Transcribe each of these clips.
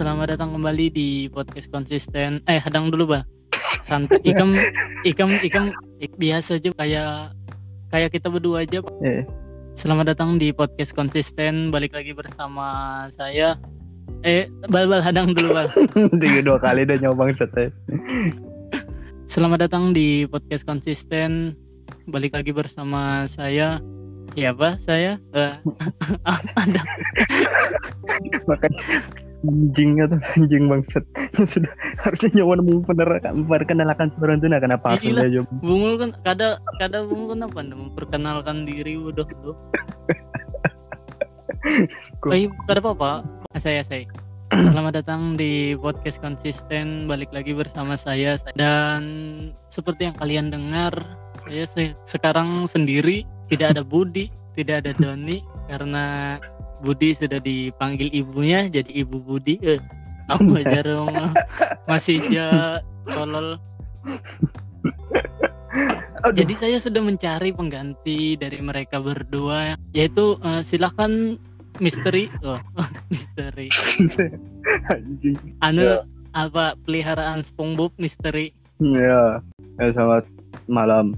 selamat datang kembali di podcast konsisten. Eh, hadang dulu, Bang. Santai. Ikam, ikam, ikam, ik, biasa aja kayak kayak kita berdua aja. Eh, Selamat datang di podcast konsisten. Balik lagi bersama saya. Eh, bal bal hadang dulu, Bal. tiga dua kali udah nyawa bangsat ya. Selamat datang di podcast konsisten. Balik lagi bersama saya. Siapa saya? Eh, ada Makanya anjing atau anjing bangsat. Sudah harusnya nyawa memperkenalkan nah kenapa harus Gila. dia Bungul kan kada kada bungul kenapa anda memperkenalkan diri udah tuh. Eh, kada apa-apa. Saya saya. Selamat datang di podcast konsisten balik lagi bersama saya dan seperti yang kalian dengar saya se- sekarang sendiri tidak ada Budi tidak ada Doni karena Budi sudah dipanggil ibunya jadi ibu Budi eh, aku dong masih dia tolol Aduh. Jadi saya sudah mencari pengganti dari mereka berdua yaitu eh, silakan misteri oh misteri anjing. anu apa peliharaan SpongeBob misteri Ya. Eh, selamat malam.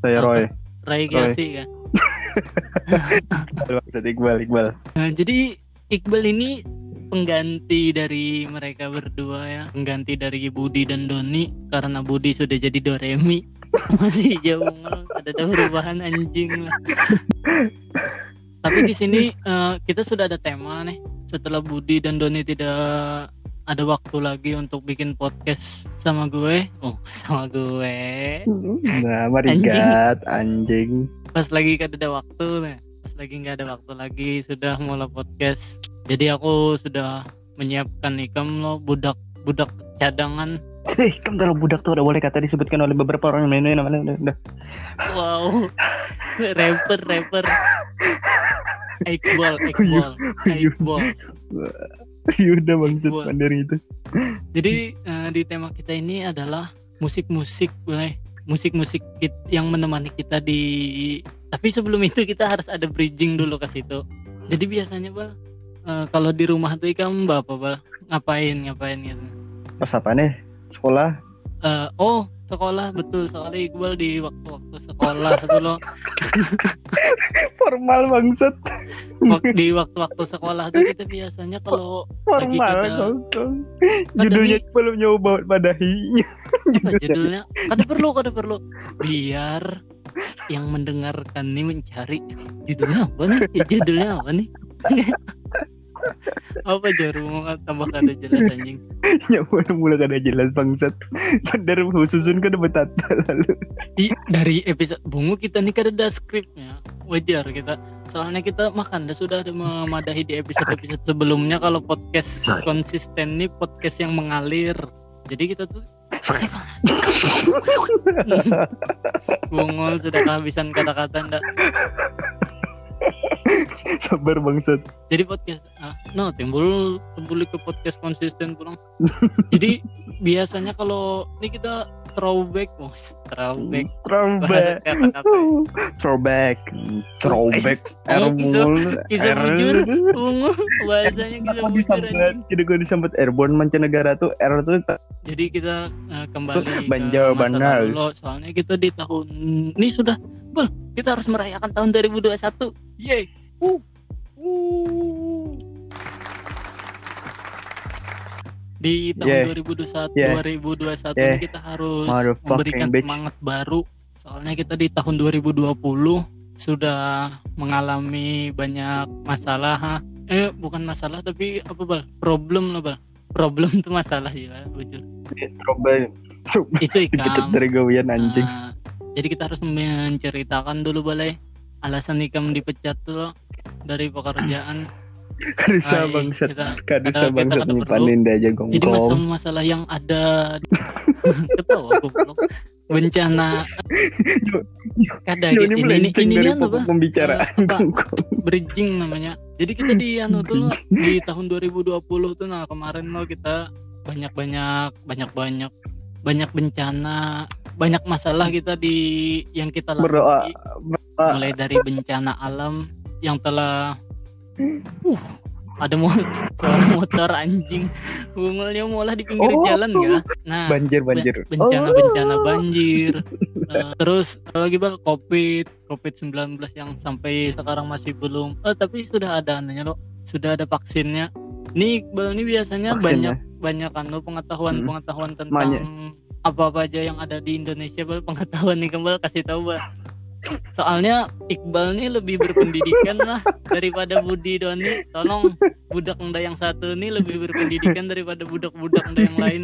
Saya? Roy. Ray Gasi kan. Bangsat Iqbal Iqbal. Nah, jadi Iqbal ini pengganti dari mereka berdua ya, pengganti dari Budi dan Doni karena Budi sudah jadi Doremi. Masih jauh ada perubahan anjing lah. Tapi di sini eh, kita sudah ada tema nih. Setelah Budi dan Doni tidak ada waktu lagi untuk bikin podcast sama gue. Oh, sama gue. Nah, marigat anjing. Pas lagi kada ada waktu nih. Pas lagi nggak ada waktu lagi sudah mulai podcast. Jadi aku sudah menyiapkan ikam lo budak budak cadangan. Kamu terlalu budak tuh udah boleh kata disebutkan oleh beberapa orang yang namanya udah, udah. Wow. rapper rapper. Iqbal, Iqbal, Iqbal. Udah Gua- pandari itu. Jadi eh, di tema kita ini adalah musik-musik, boleh musik-musik yang menemani kita di. Tapi sebelum itu kita harus ada bridging dulu ke situ. Jadi biasanya bal, eh, kalau di rumah tuh kamu bapak bal ngapain ngapain gitu. Pas apa nih? Sekolah. Eh, oh sekolah betul soalnya Iqbal di waktu-waktu sekolah loh Formal bangsat. Di waktu-waktu sekolah tuh kita biasanya kalau Formal. kata- Kongkong. Judulnya nih- belum nyoba padahinya. Nah, judulnya kada perlu kada perlu biar yang mendengarkan nih mencari judulnya apa nih Ya, judulnya apa nih apa jarum tambah kada jelas anjing? Nyawa mulai kada jelas bangsat. Padahal khususun kan betata lalu. Ih, dari episode bungu kita nih kada ada skripnya. Wajar kita. Soalnya kita makan dah sudah ada memadahi di episode episode sebelumnya kalau podcast konsisten nih podcast yang mengalir. Jadi kita tuh bungul sudah kehabisan kata-kata ndak Sabar bangsat. jadi podcast ah, no timbul timbul ke podcast konsisten pulang jadi biasanya kalau ini kita throwback oh throwback Throwback. kata-kata Throwback. Throwback. Oh, Airball. kisah Air- bujur ungu bahasanya kisah bujur. Jadi gue disambut airborne mancanegara tuh R tuh jadi kita eh, kembali Banjau lo. soalnya kita di tahun ini sudah bel kita harus merayakan tahun 2021 yeay uh. Uh. di tahun Yeah. 2021 Yeah. 2021 Yeah. kita harus memberikan bitch. semangat baru soalnya kita di tahun 2020 sudah mengalami banyak masalah ha. eh bukan masalah tapi apa bal problem lah bal problem tuh masalah ya bujur Throwback. itu ikam dari gawian anjing. Nah, jadi kita harus menceritakan dulu balai alasan ikam dipecat tuh dari pekerjaan Kadisa bangsat. kita- Kadisa kita- bangsat nyimpanin dia aja jadi gongkong. masalah-masalah yang ada ketawa goblok bencana kada gitu ini ini ini dari anu, Bang. pembicaraan Eh, apa? bridging namanya jadi kita di anu tuh lo di tahun 2020 tuh nah kemarin lo kita banyak banyak banyak banyak banyak bencana banyak masalah kita di yang kita Berdoa. lalui mulai dari bencana alam yang telah uh ada mau suara motor anjing bungulnya malah di pinggir Oh. jalan ya nah banjir banjir bencana Oh. bencana banjir Eh, terus lagi bal covid covid 19 yang sampai sekarang masih belum eh, tapi sudah ada anunya loh sudah ada vaksinnya ini Iqbal ini biasanya Vaksinnya. banyak banyak anu pengetahuan Mm. pengetahuan tentang Banyak. Apa apa aja yang ada di Indonesia bal. Pengetahuan nih Kembal kasih tahu bal. Soalnya Iqbal nih lebih berpendidikan lah daripada Budi Doni tolong budak enda yang satu nih lebih berpendidikan daripada budak-budak enda yang lain.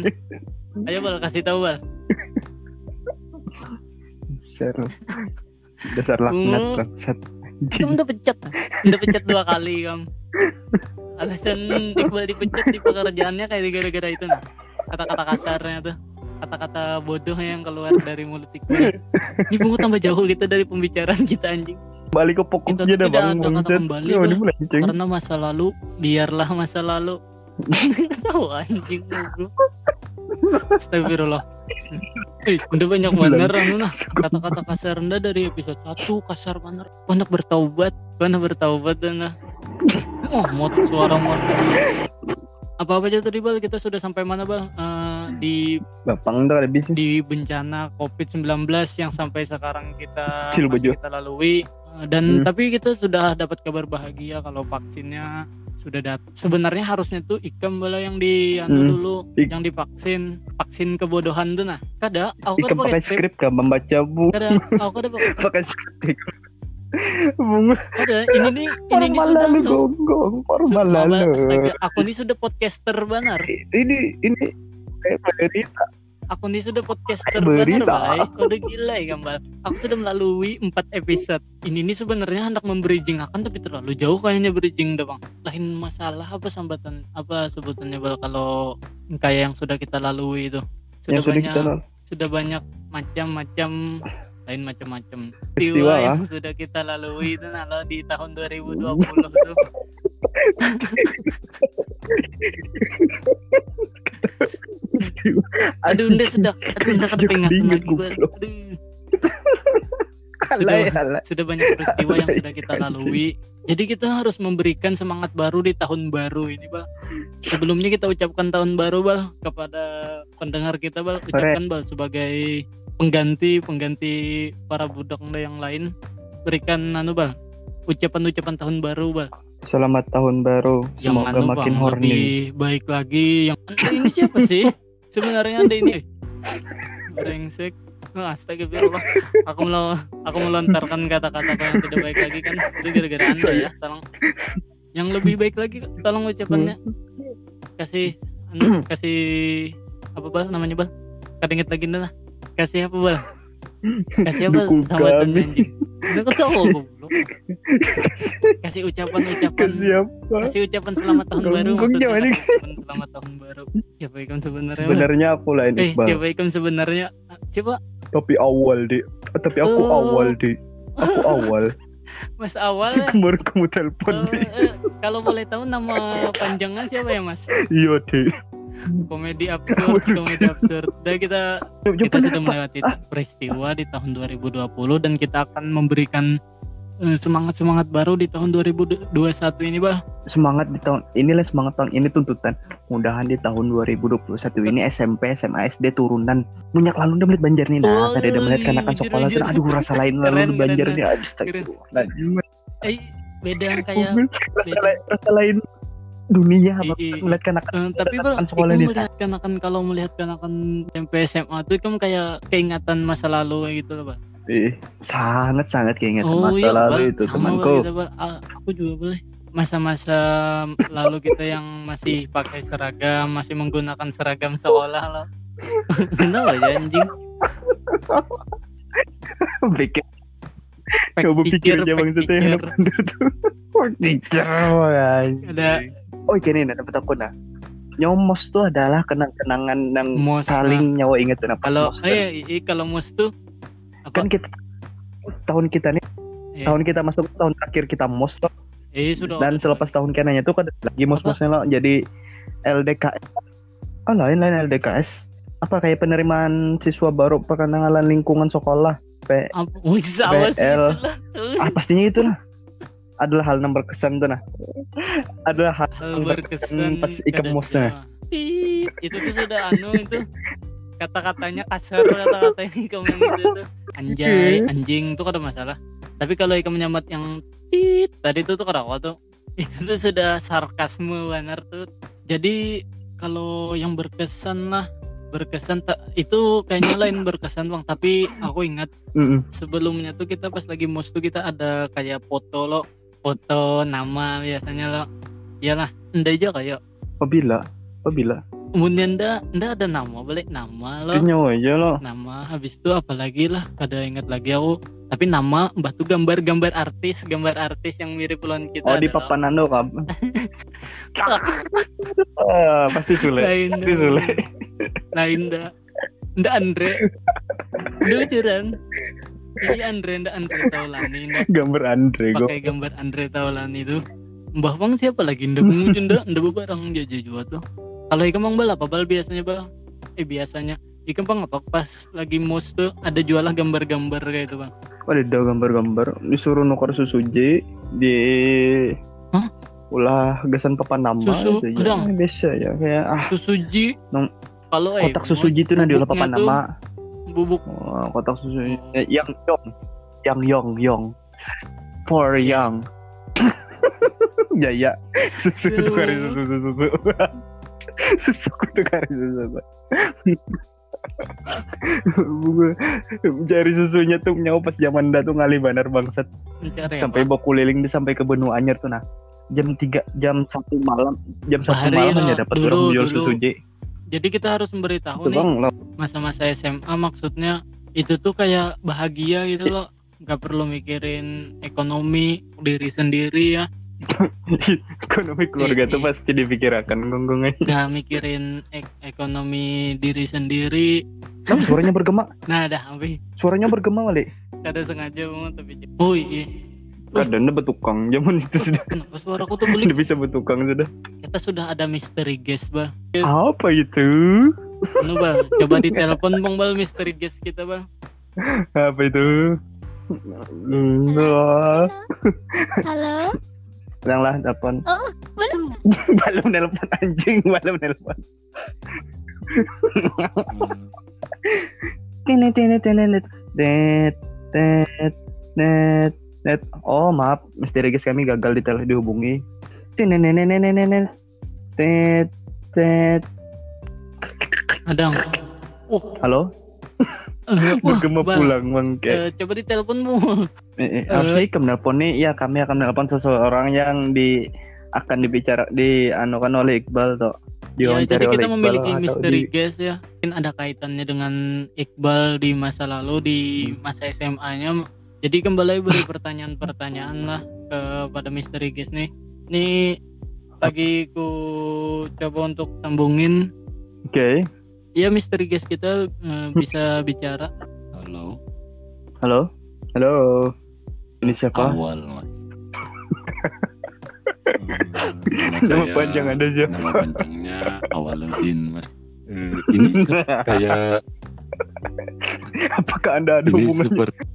Ayo bal kasih tahu bal. Dasar dasar laknat bangsat. Kamu udah pecat. Udah pecat dua kali kamu alasan Iqbal dipecat di pekerjaannya kayak gara-gara itu nah. Kata-kata kasarnya tuh kata-kata bodoh yang keluar dari mulut Iqbal ini tambah jauh gitu dari pembicaraan kita anjing. Balik ke pokoknya dah bang. kata kembali, melenceng karena masa lalu biarlah masa lalu. Tahu anjing goblok. Astagfirullah. Eh, udah banyak bener nah kata-kata kasar anda dari episode 1 kasar bener banyak bertaubat banyak bertaubat dan nah oh mot suara motor apa apa aja tadi bal kita sudah sampai mana bal Eh, di bapang dah lebih sih di bencana COVID-19 yang sampai sekarang kita kita lalui Uh, dan Hmm. tapi kita sudah dapat kabar bahagia kalau vaksinnya sudah datang. Sebenarnya harusnya tuh ikam bala yang di anu Hmm. dulu Ik- yang divaksin vaksin kebodohan tuh nah. Kada aku ikan pakai skrip. skrip kan membaca buku Kada aku kada pakai pakai skrip bunga kada ini nih ini nih sudah lalu tuh. gonggong formal lalu astaga, aku ini sudah podcaster benar. ini ini kayak berita Aku ini sudah podcaster berita. Bay. Kode gila ya, Gambal. Aku sudah melalui 4 episode. Ini nih sebenarnya hendak membridging akan tapi terlalu jauh kayaknya bridging dah, Bang. Lain masalah apa sambatan apa sebutannya Bal kalau kayak yang sudah kita lalui itu. Sudah yang sudah banyak kita lalu. sudah banyak macam-macam lain macam-macam Peristiwa, peristiwa ah. yang sudah kita lalui itu lo di tahun 2020 tuh. Aduh, udah sudah aduh udah diingat, lagi goblok. Aduh. Alay. sudah banyak peristiwa yang sudah kita lalui. Jadi kita harus memberikan semangat baru di tahun baru ini, Bal. Sebelumnya kita ucapkan tahun baru, Bal, kepada pendengar kita, Bal. Ucapkan, Bal, sebagai pengganti pengganti para budak Anda yang lain. Berikan anu, Bal. Ucapan-ucapan tahun baru, Bal. Selamat tahun baru. Yang Semoga anu, makin Bang, horny. lebih baik lagi. Yang Anda ini siapa sih? Sebenarnya Anda ini brengsek. Oh, astagfirullah. Aku mau aku melontarkan kata-kata yang tidak baik lagi kan itu gara-gara Anda ya. Tolong yang lebih baik lagi tolong ucapannya kasih anu, kasih apa bal namanya bal kadang lagi lah kasih apa bal kasih apa Dukung sambutan kami. anjing udah ketawa goblok kasih ucapan-ucapan Siapa? kasih ucapan selamat tahun baru Gonggong maksudnya ini. Ucapan selamat tahun baru siapa ikam sebenarnya? Sebenarnya aku lah ini, eh siapa ikam sebenarnya siapa Tapi awal, Dek. Tapi aku Oh. awal, Dek. Aku awal. mas awal ya? Kemarin kamu telepon, Eh, Dek. eh, kalau boleh tahu nama panjangnya siapa ya mas Iya, Dek. komedi absurd komedi absurd. Dan kita kita sudah melewati peristiwa di tahun 2020 dan kita akan memberikan semangat semangat baru di tahun 2021 ini bah. Semangat di tahun inilah semangat tahun ini tuntutan. Mudahan di tahun 2021 ini SMP SMA SD turunan. Minyak lalu udah melihat banjar nih. Nah tadi udah melihat kanakan sekolah. aduh rasa lain lalu banjar nih. aduh astagfirullahaladzim. eh beda kayak rasa lain dunia I- Bang. i- melihat kanakan Eh, tapi Kanakan sekolah melihat kanakan kalau melihat kanakan SMP SMA tuh Ikam kayak keingatan masa lalu gitu loh eh, sangat sangat keingetan masa iya, lalu Bang. itu Sama, temanku kita, Bang. Ah, aku juga boleh. Masa-masa lalu kita yang masih pakai seragam, masih menggunakan seragam sekolah loh. Kenapa ya anjing? pikir coba pikir aja maksudnya Pack teacher guys Ada oh gini nah dapat aku nah nyomos tuh adalah kenang-kenangan yang mos. saling nyawa inget nah, Kalau eh kalau mos tuh apa? kan kita tahun kita nih Eh, tahun kita masuk tahun terakhir kita mos loh. eh, sudah. dan selepas tahun kenanya tuh kan lagi mos mosnya loh jadi LDKS oh lain lain LDKS apa kayak penerimaan siswa baru perkenalan lingkungan sekolah Apa? Wih, itulah. ah pastinya itu lah adalah hal yang berkesan tuh nah. Ada hal hal yang berkesan pas. Jawa. Tit, itu tuh sudah anu itu kata-katanya kasar kata-katanya ikam yang itu tuh. Anjay anjing tuh ada masalah. Tapi kalau ikam menyambat yang tit tadi tuh tuh karawa tuh. Itu tuh sudah sarkasme benar tuh. Jadi kalau yang berkesan lah berkesan tak itu kayaknya lain berkesan bang. Tapi aku ingat Mm-mm. sebelumnya tuh kita pas lagi mus tuh kita ada kayak foto lo foto nama biasanya lo iyalah ndak aja kayak Apabila, apabila. kemudian ndak ndak ada nama balik nama lo Itu nyawa aja lo. nama habis itu apalagi lah pada ingat lagi aku tapi nama mbah tuh gambar-gambar artis gambar artis yang mirip lawan kita Oh di lo. papan ando kab. Ah, pasti sulit. lain Pasti sulit. lain ndak ndak Andre lucuran iya Andre Andre Taulani ndak Gambar Andre gue. pakai gambar Andre Taulani itu. Mbah Bang siapa lagi? Ndak pengunjung ndak ndak barang jaja jual tuh. Kalau ikan bang bal apa bal biasanya bang eh biasanya. Ikan bang apa pas lagi mus tuh ada jualah gambar-gambar kayak itu bang? Ada dah gambar-gambar. Disuruh nukar susu J di Hah? ulah gasan papan nama Susu, udang. biasa ya kayak ah. Susuji Nong- kalau eh kotak susu J itu nah diolah papan nama bubuk. Oh, kotak susu Oh. eh, yang yong. Yang yong yong. For young Jaya susu Aduh. tukar susu susu susu. Susu tukar susu Bunga cari susunya tuh nyawa pas zaman dah tuh ngali banar bangsat. Sampai bawa keliling dia sampai ke benua anyar tuh nah. Jam 3 jam satu malam jam satu malam lah, aja dapat orang jual susu J jadi kita harus memberitahu itu nih masa-masa SMA maksudnya. Itu tuh kayak bahagia gitu loh. Nggak perlu mikirin ekonomi diri sendiri ya. Ekonomi keluarga tuh pasti dipikirkan gonggongnya nggak mikirin ek- ekonomi diri sendiri. Kamu suaranya bergema. Nah dah suaranya bergema kali ada sengaja banget tapi oh iya Wih. kadang betukang zaman itu sudah. kenapa suaraku tuh belik? Udah bisa betukang sudah. Kita sudah ada misteri guest bang apa itu? Anu bang coba ditelepon bang bal misteri guest kita bang apa itu? Wah, Halo? Ulang lah telepon Belum. belum nelpon anjing belum nelpon. Tenet tenet tenet tet tet tet oh maaf. Misteri guys kami gagal di tele dihubungi. Tet tet. Ada oh. Halo? Eh, Bang. pulang bangke eh, coba diteleponmu. Eh, eh, harusnya ikam nelpon nih. Ya kami akan nelpon seseorang yang di akan dibicara di anu kan oleh Iqbal tuh Ya, jadi kita Iqbal memiliki misteri di- guest ya. Mungkin ada kaitannya dengan Iqbal di masa lalu di masa SMA-nya. Jadi kembali beri pertanyaan-pertanyaan lah kepada misteri guest nih. Nih lagi ku coba untuk sambungin. Oke Ya misteri guest kita eh, bisa bicara. Halo, halo halo ini siapa awal mas. nama panjang ada aja Nama panjangnya Awaludin mas. Eh, ini kayak apakah anda ada ini hubungannya seperti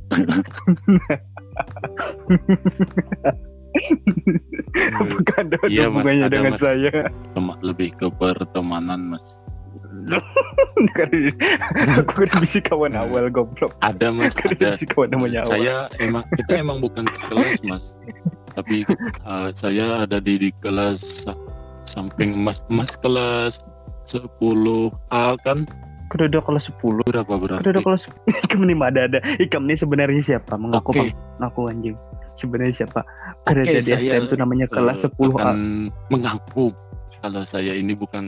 apakah anda ada Iya, Mas, hubungannya ada, dengan Mas. saya? Tema- lebih ke pertemanan mas. aku kan bisa kawan awal goblok. Ada mas, ada. kawan namanya awal Saya emang kita emang bukan kelas mas, tapi eh, saya ada di, di kelas sa- samping mas mas kelas 10 A kan Ada kelas 10 berapa Kudu ada berarti? kelas Ikam nih ada ada Ikam nih sebenarnya siapa mengaku Oke. Bang. ngaku anjing sebenarnya siapa Oke, di saya, STM itu namanya kelas Eh, 10 A akan mengaku kalau saya ini bukan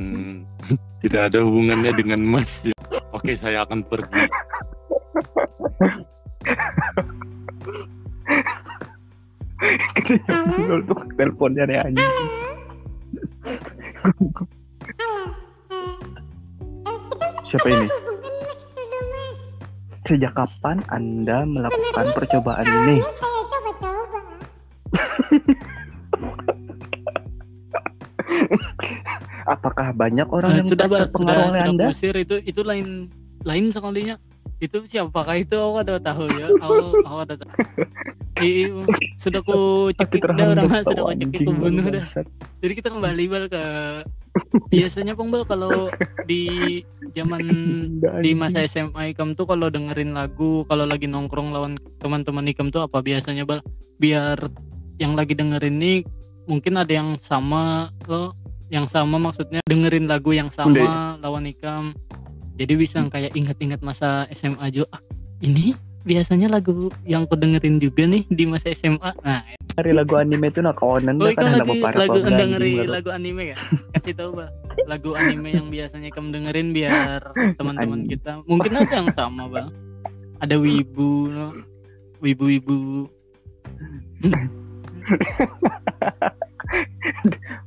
tidak ada hubungannya dengan Mas. ya. Oke, saya akan pergi. Kenapa tuh teleponnya nih anjing siapa ini? Sejak kapan anda melakukan percobaan ini? apakah banyak orang Eh, yang sudah sudah terpengaruh oleh sudah anda? kusir. Itu itu lain lain sekalinya. itu siapakah itu? Aku ada tahu ya. Aku aku ada tahu. I, sudah ku cekik dah orang sudah ku cekik ku bunuh dah. Jadi kita kembali bal ke biasanya pong bal kalau di zaman di masa SMA Ikam tuh kalau dengerin lagu kalau lagi nongkrong lawan teman-teman Ikam tuh apa biasanya bal? Biar yang lagi dengerin nih mungkin ada yang sama lo yang sama maksudnya dengerin lagu yang sama lawan Ikam. Jadi bisa kayak ingat-ingat masa SMA juga ah, ini biasanya lagu yang aku dengerin juga nih di masa SMA nah Dari lagu anime itu nak kawanan oh kan lagi lagu dengerin lagu anime ya? Kasih tahu bah lagu anime yang biasanya kamu dengerin biar teman-teman kita mungkin ada yang sama bang ada wibu no? wibu-wibu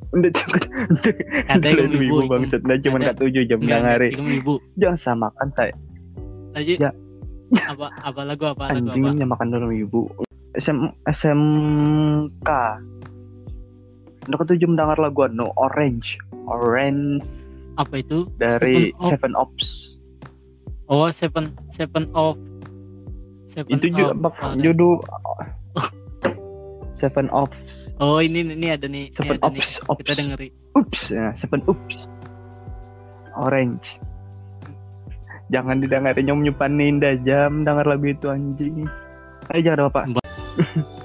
Udah cukup. Ada yang Itu ibu, ibu bangsat. Nah, cuma kat tujuh jam enggak hari. itu wibu Jangan samakan saya. lagi Ya. apa apa lagu apa lagu apa nyamakan dulu ibu. SM, SMK. Udah ketujuh mendengar lagu anu Orange. Orange apa itu dari Seven Seven Ops. oh seven seven of seven Itu juga of- bak oh, judul Seven Ops. oh ini ini ada nih Seven ada nih. Ops. Ops. kita dengeri Ups, ya, Seven Ups. Orange. Jangan didengarin nyom nyupanin dah jam dengar lagu itu anjing. Ayo jangan apa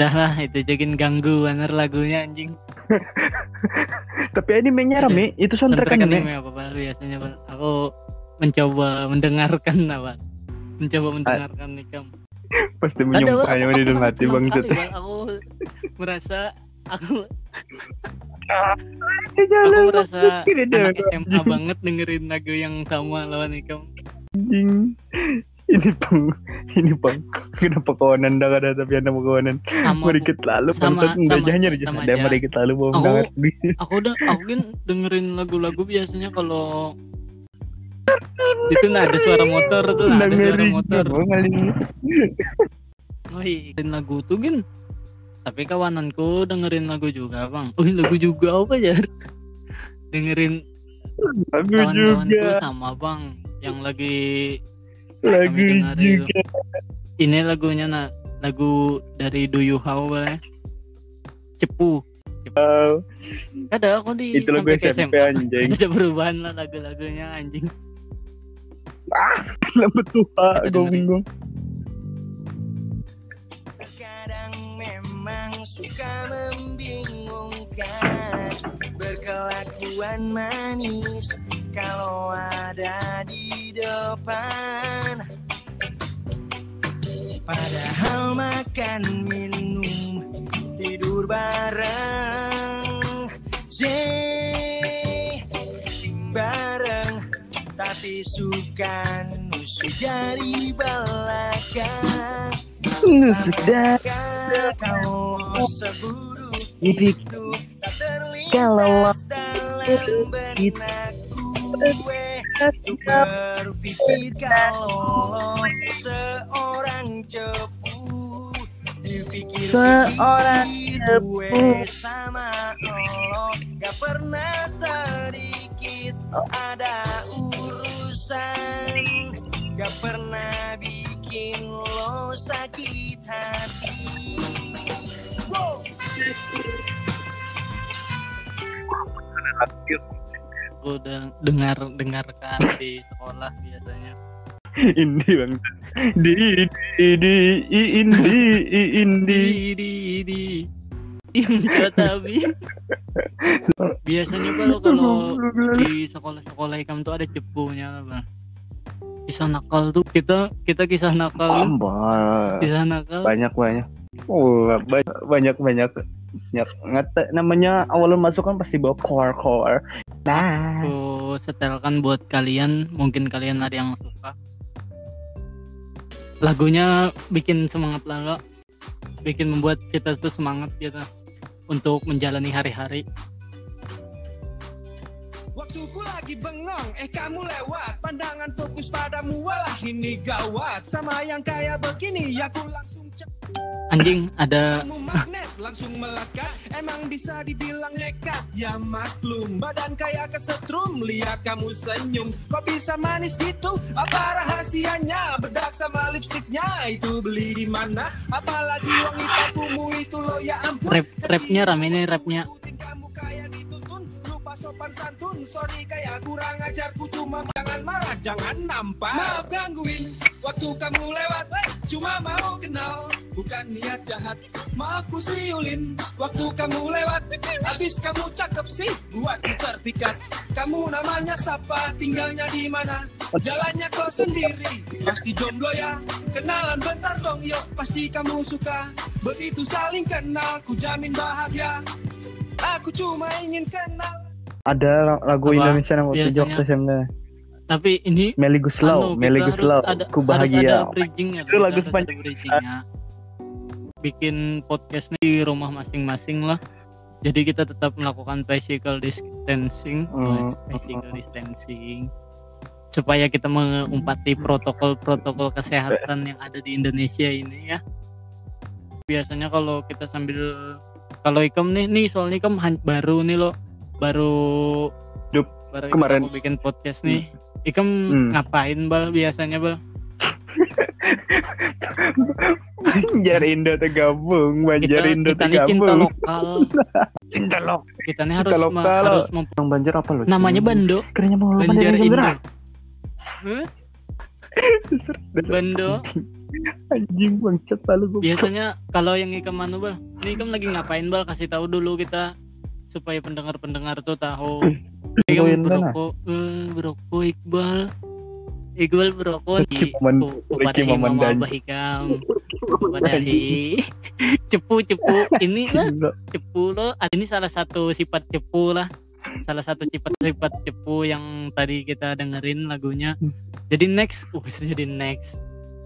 sudahlah itu jadiin ganggu bener lagunya anjing. Tapi animenya rame, itu soundtrack soundtrack anime. anime apa biasanya Bal? aku mencoba mendengarkan apa mencoba mendengarkan nikam Pasti ada Bal, menyumpahnya aku, di aku dalam hati Bal. aku merasa aku aku merasa anak SMA banget dengerin lagu yang sama lawan nikam anjing. Ini pang, ini pang. Kenapa kawanan dah ada tapi ada kawanan. sama Mereka lalu sama- sama hanya aja, sama Ada aja. mereka lalu mau Aku- aku udah aku kan dengerin lagu-lagu biasanya kalau itu nah ada suara motor tuh nah, ada suara motor. oh iya dengerin lagu tuh kan tapi kawananku dengerin lagu juga bang. Oh lagu juga apa ya? Dengerin kawan-kawanku juga. sama bang. Yang lagi lagu juga. ini lagunya nah lagu dari Do You How boleh? Cepu. Oh, ada aku di Itu lagu SMP SMA anjing. ada perubahan lah lagu-lagunya anjing. Lama tua, Kita gue bingung. Memang suka membingungkan Berkelakuan manis. Kalau ada di depan Padahal makan minum tidur bareng. J bareng. Tapi suka nusuk dari belakang. Nusuk dah. kalau seburuk itu tak terlintas Kalau dalam benak gue Untuk berpikir kalau seorang cepu Dipikir Seorang cepu. sama lo Gak pernah sedikit ada urusan Gak pernah bikin lo sakit hati Wow. Aku udah dengar dengarkan di sekolah biasanya Indi bang. Di di di indi indi. di di tapi biasanya kalau kalau di sekolah-sekolah ikam tuh ada cepunya bang kisah nakal tuh kita kita kisah nakal Ambal. kisah nakal Banyak banyak. Oh banyak banyak banyak. Banyak. Ngata, namanya awal masuk kan pasti bawa core core. Nah. aku setelkan buat kalian mungkin kalian ada yang suka. Lagunya bikin semangat lalu bikin membuat kita tuh semangat gitu untuk menjalani hari-hari. Waktuku lagi bengong, eh kamu lewat. Pandangan fokus padamu, walah ini gawat. Sama yang kayak begini, ya ku langsung Anjing ada magnet, langsung melekat Emang bisa dibilang nekat, ya maklum Badan kayak kesetrum, lihat kamu senyum Kok bisa manis gitu, apa rahasianya? Bedak sama lipstiknya, itu beli di mana? Apalagi wangi parfummu itu lo ya ampun. Rap rapnya rame nih rapnya. Ikutin kamu kayak dituntun. Lupa sopan santun. Sorry kayak kurang ajar Ku cuma jangan marah Jangan nampak. Maaf gangguin Waktu kamu lewat Cuma mau kenal Bukan niat jahat. Maaf ku siulin Waktu kamu lewat. Habis kamu cakep sih Buat ku terpikat. Kamu namanya siapa Tinggalnya di mana? Jalannya kau sendiri Pasti jomblo ya. Kenalan bentar dong yuk Pasti kamu suka. Begitu saling kenal Ku jamin bahagia. Aku cuma ingin kenal. Ada lagu Apa? Indonesia yang waktu Biasanya- Jogja SMK. Tapi ini Meli Guslau, anu, Meli Guslau, ada, ku harus ada bahagia. bridgingnya Itu lagu sepanjang bridgingnya. bikin podcast di rumah masing-masing lah jadi kita tetap melakukan physical distancing Hmm. physical distancing supaya kita mengumpati protokol-protokol kesehatan yang ada di Indonesia ini ya biasanya kalau kita sambil kalau ikam nih nih soalnya ikam baru nih lo baru Dup, baru kemarin. bikin podcast nih ikam Hmm. ngapain bal biasanya bal Banjar Indo tergabung, Banjar kita Indo kita nih cinta tergabung. lokal Cinta lo. kita nih harus Cinta ma- lokal. harus mem- Bang Banjar apa lo? namanya Bando Kerennya mau Banjar Indo dasar Bando anjing. Bangsat lalu gue. biasanya kalau yang ikam mana bal ini ikam lagi ngapain bal kasih tahu dulu kita supaya pendengar-pendengar tuh tahu. Mana? berokok eh berokok Iqbal. Iqbal berokok di Maman mama Dan- abah ikam kupadahi cepu cepu. Ini lah. Cepu lo. Ini salah satu sifat cepu lah. Salah satu sifat sifat cepu yang tadi kita dengerin lagunya. Hmm. jadi next. Uh jadi next.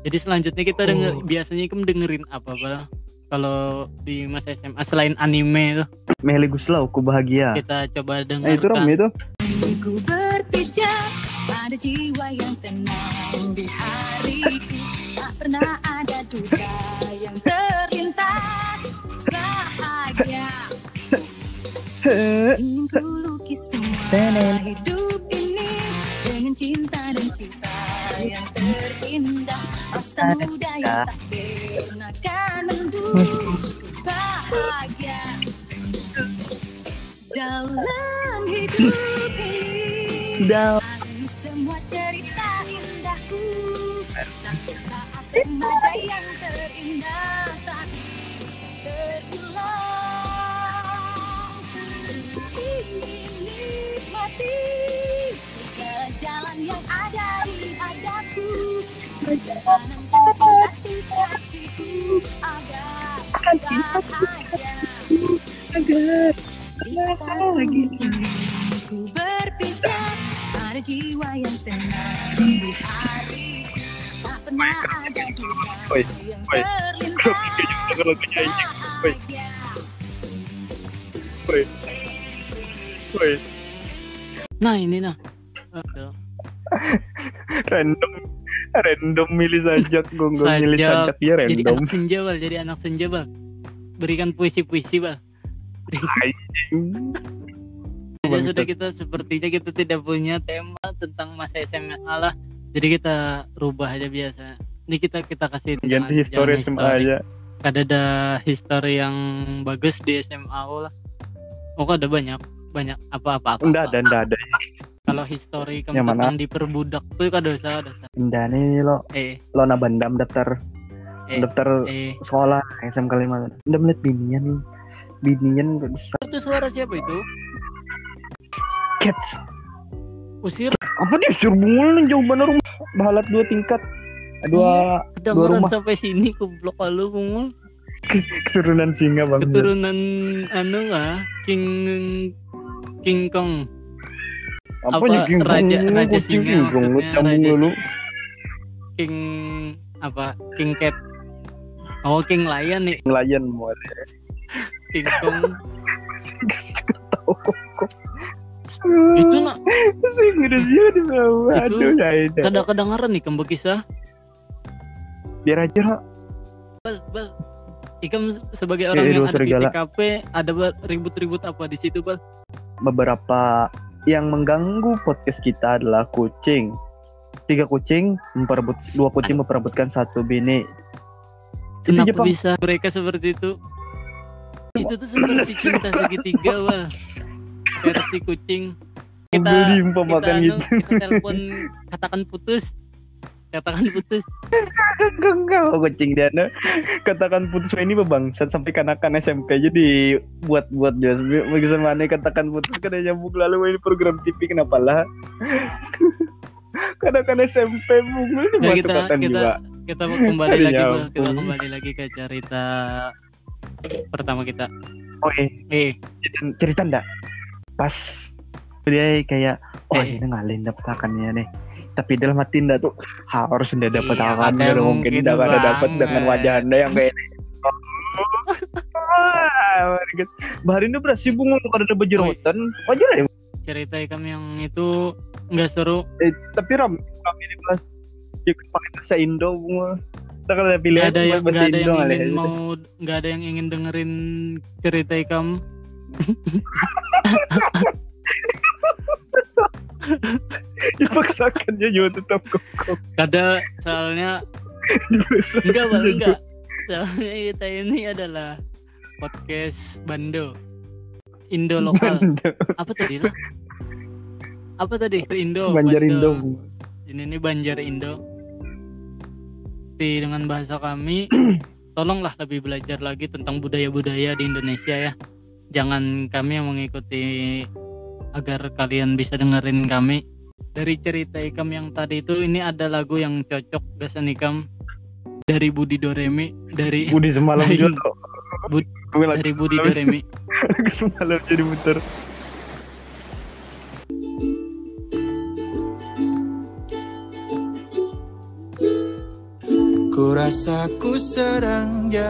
Jadi selanjutnya kita denger Oh. biasanya kamu dengerin apa bal kalau di masa SMA selain anime tuh Meli Guslau, ku bahagia. kita coba Nah itu Rom itu. Ku berpijak pada jiwa yang tenang di hariku Tak pernah ada duka yang terlintas Bahagia Ingin ku lukis semua hidup cinta dan cita yang terindah Masa muda yang tak pernah kan mendung Bahagia Dalam hidup ini Dalam semua cerita indahku. Sampai saat remaja yang terindah Kasihku Agar bahagia di atas bumi ini ku berpijak pada jiwa yang tenang di hariku tak pernah ada duka yang terlintas bahagia nah. Ini nah random random milih sajak gue nggak milih Sajak. ya jadi random anak senja bal jadi anak senja bal berikan puisi-puisi bal Ya sudah kita sepertinya kita tidak punya tema tentang masa SMA lah. Jadi kita rubah aja biasa. Ini kita kita kasih ganti histori SMA history. aja Kada ada history yang bagus di SMA lah. Oh ada banyak banyak apa-apa apa. enggak ada enggak ada Kalau history kamu Yang mana? tentang diperbudak tuh kada usah ada usah. enggak nih lo Eh lo na bandam daftar Eh. daftar eh sekolah SMK 5 udah melihat binian nih binian besar itu suara siapa itu? cats Usir apa dia mulu nih jauh bener rumah bahalat dua tingkat dua kedengeran rumah. sampai sini kublok lu kungul. keturunan singa bang Keturunan anu nggak King King Kong. Apa, apa, King raja- raja singa King maksudnya, raja lu King apa King Cat oh King Lion nih ngelayan muat King Kong Itu nak Bahasa Inggrisnya di bawah. Itu Aduh, ya udah. kada kedengaran nih kamu kisah. Biar aja, Ra. Bal, bal. Ikam sebagai orang Eh, yang ada di. TKP ada ribut-ribut apa di situ, Bal? beberapa yang mengganggu podcast kita adalah kucing. Tiga kucing memperebut dua kucing memperebutkan satu bini. Itu Kenapa Jepang. bisa mereka seperti itu? Itu tuh seperti cinta segitiga, Bal. Versi kucing. Kita Beli kita, anu, gitu. kita telepon katakan putus. Katakan putus. Oh, kucing dia nah. katakan putus ini bebangsat sampai kanakan SMP jadi buat buat dia bagi mana katakan putus kada nyambung lalu ini program TV kenapa lah kanakan SMP bunga ini Nah, masuk kita kita juga kita mau kembali lagi, ya Bal. Kita kembali lagi ke cerita pertama kita. oh eh Eh, cerita, ndak pas dia kayak oh Eh. ini ngalin dapat akannya nih tapi dalam hati ndak tuh harus ndak dapat Iya, akan katanya mungkin ndak ada dapat dengan wajah anda yang kayak ini. Wah, Bahari ini berasi bunga untuk ada bejerotan wajar ya cerita ikam yang itu nggak seru. eh, tapi ram kami di kelas jika pakai bahasa Indo bunga kita kan ada pilihan ada yang bahasa nggak ada Indo yang ingin ya. mau nggak ada yang ingin dengerin cerita ikam. dipaksakannya juga tetap kokok Ada soalnya enggak juga. enggak. Soalnya kita ini adalah podcast Bando. Indo lokal. Apa tadi lah? Apa tadi? Indo. Banjar Bando. Indo Ini nih Banjar Indo. Di dengan bahasa kami, tolonglah lebih belajar lagi tentang budaya-budaya di Indonesia ya. Jangan kami yang mengikuti agar kalian bisa dengerin kami. Dari cerita Ikam yang tadi itu ini ada lagu yang cocok gasan Ikam dari Budi Doremi dari Budi semalam Lain. juga Bud- dari Budi Doremi. semalam jadi muter Ku rasa ku sedang jatuh